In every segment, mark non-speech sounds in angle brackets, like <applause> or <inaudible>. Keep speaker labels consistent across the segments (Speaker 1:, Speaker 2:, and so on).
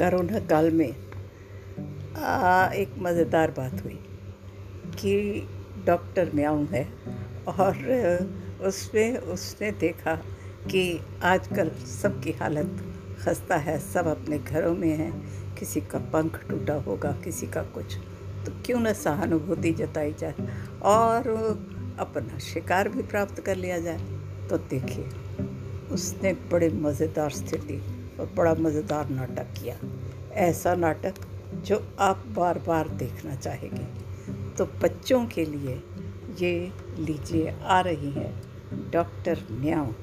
Speaker 1: Corona काल में आ, एक मज़ेदार बात हुई कि डॉक्टर म्याऊं है और उसमें उसने देखा कि आजकल सबकी हालत खस्ता है सब अपने घरों में हैं किसी का पंख टूटा होगा किसी का कुछ। तो क्यों न सहानुभूति जताई जाए और अपना शिकार भी प्राप्त कर लिया जाए। तो देखिए उसने बड़े मज़ेदार स्थिति और बड़ा मज़ेदार नाटक किया। ऐसा नाटक जो आप बार बार देखना चाहेंगे। तो बच्चों के लिए ये लीजिए आ रही है डॉक्टर न्याव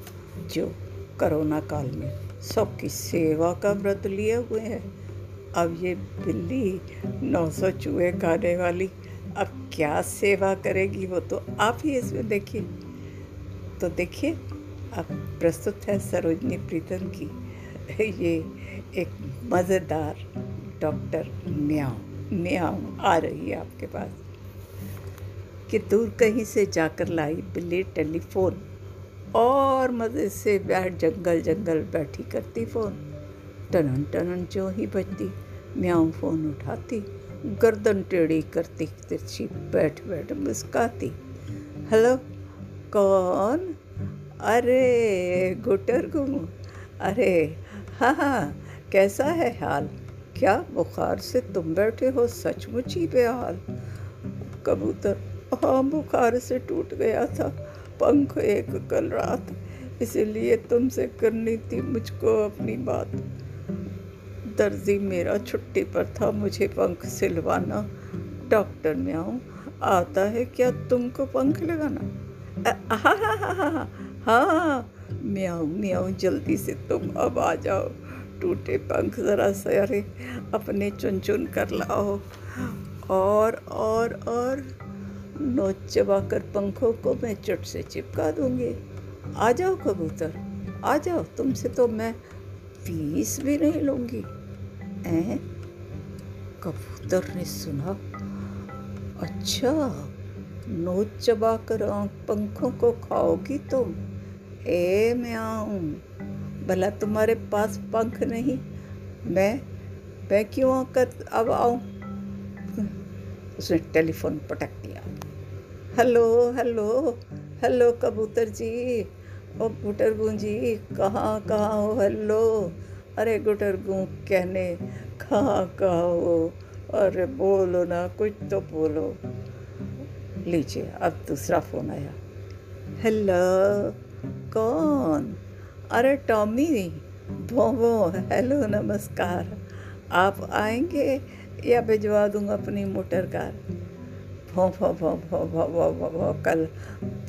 Speaker 1: जो करोना काल में सबकी सेवा का व्रत लिए हुए हैं। अब ये बिल्ली नौ सौ चूहे खाने वाली, अब क्या सेवा करेगी वो तो आप ही इसमें देखिए। तो देखिए, अब प्रस्तुत है सरोजनी प्रीतम की ये एक मज़ेदार डॉक्टर म्याओ म्याओ आ रही है आपके पास। कि दूर कहीं से जाकर लाई बिल्ली टेलीफोन और मज़े से बैठ जंगल जंगल बैठी करती फ़ोन। टनन टनन जो ही बजती म्याऊं फ़ोन उठाती, गर्दन टेढ़ी करती, तिरछी बैठ बैठ मुस्काती। हेलो, कौन? अरे, गुटर गुम, अरे हाँ हाँ कैसा है हाल? क्या बुखार से तुम बैठे हो? सचमुच ही बेहाल। कबूतर हाँ बुखार से टूट गया था। पंख एक कल रात। इसीलिए तुमसे करनी थी मुझको अपनी बात। दर्जी, मेरा छुट्टी पर था। मुझे पंख सिलवाना। डॉक्टर में आऊँ। आता है क्या तुमको पंख लगाना? हाँ हाँ हाँ हाँ हाँ। म्याऊ म्याऊ, जल्दी से तुम अब आ जाओ। टूटे पंख ज़रा सारे अपने चुन चुन कर लाओ। और और और, नोच चबा कर पंखों को मैं चट से चिपका दूँगी। आ जाओ कबूतर, आ जाओ, तुमसे तो मैं फ़ीस भी नहीं लूँगी। ऐ? कबूतर ने सुना। अच्छा नोच चबा कर पंखों को खाओगी तुम। ए म्याऊं भला तुम्हारे पास पंख नहीं? मैं मैं क्यों आकर अब आऊँ? उसने टेलीफोन पटक दिया। हेलो हेलो हेलो कबूतर जी, ओ गुटर जी, कहाँ कहाँ हो? हेलो। अरे गुटर गू कहने, कहाँ कहाँ हो? अरे बोलो ना, कुछ तो बोलो। लीजिए, अब दूसरा फ़ोन आया। हेलो। कौन? अरे टॉमी वो हेलो, नमस्कार। आप आएँगे या भिजवा दूँगा अपनी मोटर कार? भों भों भों भों भों भों भों भों, कल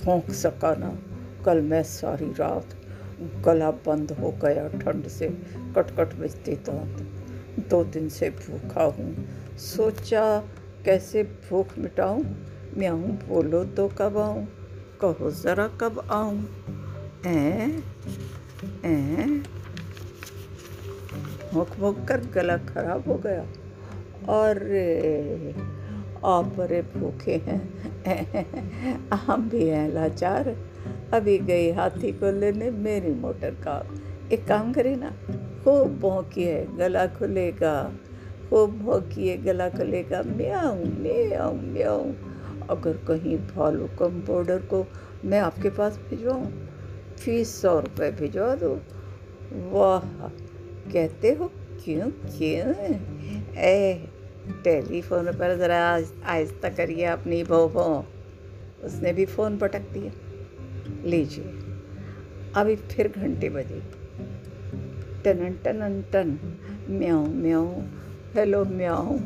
Speaker 1: भोंक सका ना। कल मैं सारी रात गला बंद हो गया, ठंड से कटकट बजती तो दो दिन से भूखा हूँ। सोचा कैसे भूख मिटाऊँ? मैं आऊँ बोलो तो कब आऊँ? कहो ज़रा कब आऊँ? ए ए। मुख मुख कर गला खराब हो गया। और आप बड़े भूखे हैं। हम भी हैं लाचार अभी गई हाथी को लेने मेरी मोटर का। एक काम करे ना, खूब भौंकिए, गला खुलेगा। खूब भौंकिए, गला खुलेगा। म्याऊं म्याऊं म्याऊं। अगर कहीं भालू कम बॉर्डर को मैं आपके पास भिजवाऊँ? फ़ीस सौ रुपये भिजवा दो। वाह, कहते हो? क्यों क्यों? ए, टेलीफोन पर ज़रा आहिस्ता करिए अपनी भो उसने भी फ़ोन पटक दिया। लीजिए। अभी फिर घंटे बजे। टन टन टन। म्याऊ म्याऊ। हेलो, म्याऊ।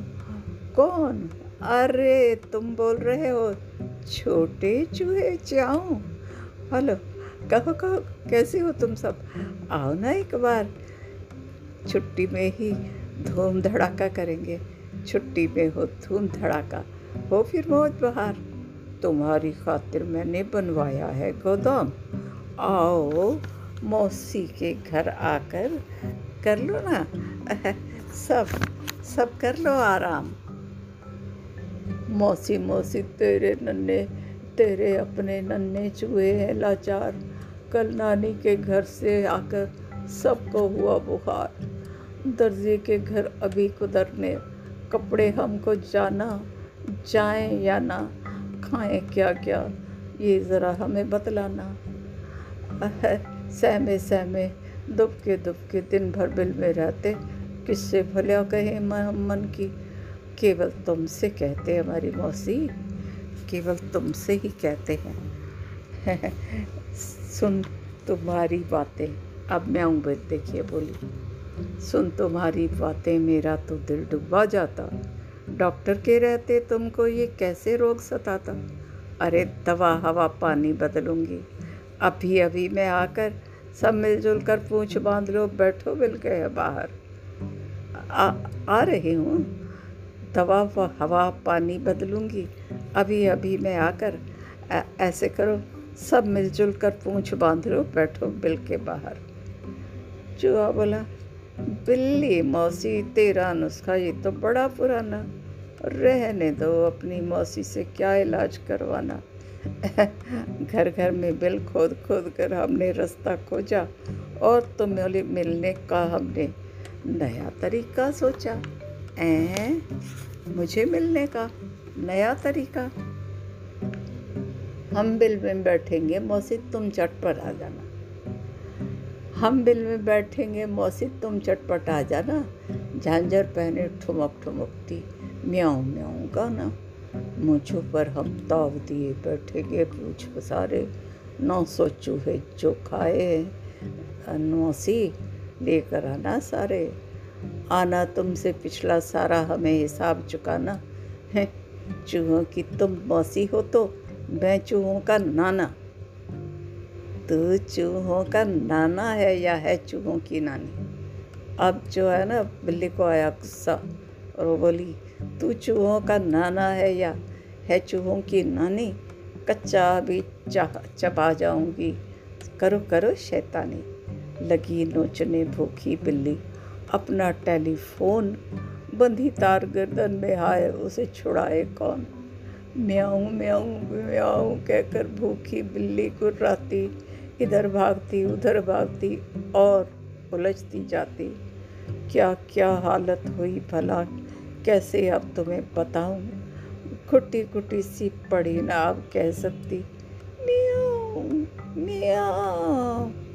Speaker 1: कौन? अरे, तुम बोल रहे हो, छोटे चूहे, चाऊ। हेलो। कहो कहो, कैसे हो तुम सब? आओ ना एक बार। छुट्टी में ही धूम धड़ाका करेंगे। छुट्टी में हो धूम धड़ाका, हो फिर मौज बहार। तुम्हारी खातिर मैंने बनवाया है गोदाम। आओ, मौसी के घर आकर कर लो ना। <laughs> सब सब कर लो आराम। मौसी मौसी, तेरे नन्हे, तेरे अपने नन्हे चूहे हैं लाचार। कल नानी के घर से आकर सबको हुआ बुखार। दर्जी के घर अभी कुदरने, कपड़े हमको जाना, जाएँ या ना, खाएँ क्या क्या, ये ज़रा हमें बतलाना। सहमे सहमे, दुबके दुबके दिन भर बिल में रहते, किससे भल्या कहे मन की। केवल तुमसे कहते हमारी मौसी, केवल तुमसे ही कहते हैं। <laughs> सुन तुम्हारी बातें। अब मैं हूँ देखिए बोली। सुन तुम्हारी बातें मेरा तो दिल डूबा जाता। डॉक्टर के रहते तुमको ये कैसे रोग सताता? अरे दवा हवा पानी बदलूँगी। अभी अभी मैं आकर सब मिलजुल कर पूछ बाँध लो बैठो मिल गए बाहर। आ, आ रही हूँ। दवा हवा पानी बदलूँगी। अभी अभी मैं आकर ऐसे करो। सब मिलजुल कर पूछ बाँध लो बैठो बिल के बाहर। चूहा बोला, बिल्ली मौसी, तेरा नुस्खा ये तो बड़ा पुराना। रहने दो अपनी मौसी से क्या इलाज करवाना। <laughs> घर घर में बिल खोद खोद कर हमने रास्ता खोजा और तुम्हें मिलने का हमने नया तरीका सोचा। ए मुझे मिलने का नया तरीका? हम बिल में बैठेंगे मौसी तुम चटपट आ जाना। हम बिल में बैठेंगे मौसी तुम चटपट आ जाना। झांझर पहने ठुमक ठुमकती, म्याऊं म्याऊं गाना। मुझों पर हम ताव दिए बैठेंगे पूछ सारे नौ सौ चूहे जो खाए। नौसी लेकर आना सारे। आना तुमसे पिछला सारा, हमें हिसाब चुकाना। है, चूहों की तुम मौसी हो तो मैं चूहों का नाना। तू चूहों का नाना है या है चूहों की नानी? अब जो है ना, बिल्ली को आया गुस्सा और वो बोली, तू चूहों का नाना है या है चूहों की नानी? कच्चा भी चाह चबा जाऊँगी। करो करो शैतानी। लगी नोचने भूखी बिल्ली। अपना टेलीफोन, बंधी तार गर्दन में आए उसे छुड़ाए कौन? म्याऊं म्याऊं म्याऊं कहकर भूखी बिल्ली गुर्राती इधर भागती, उधर भागती और उलझती जाती। क्या क्या हालत हुई भला? कैसे अब तुम्हें बताऊँ खुटी खुटी सी पड़ी ना अब कह सकती। मियाँ मियाँ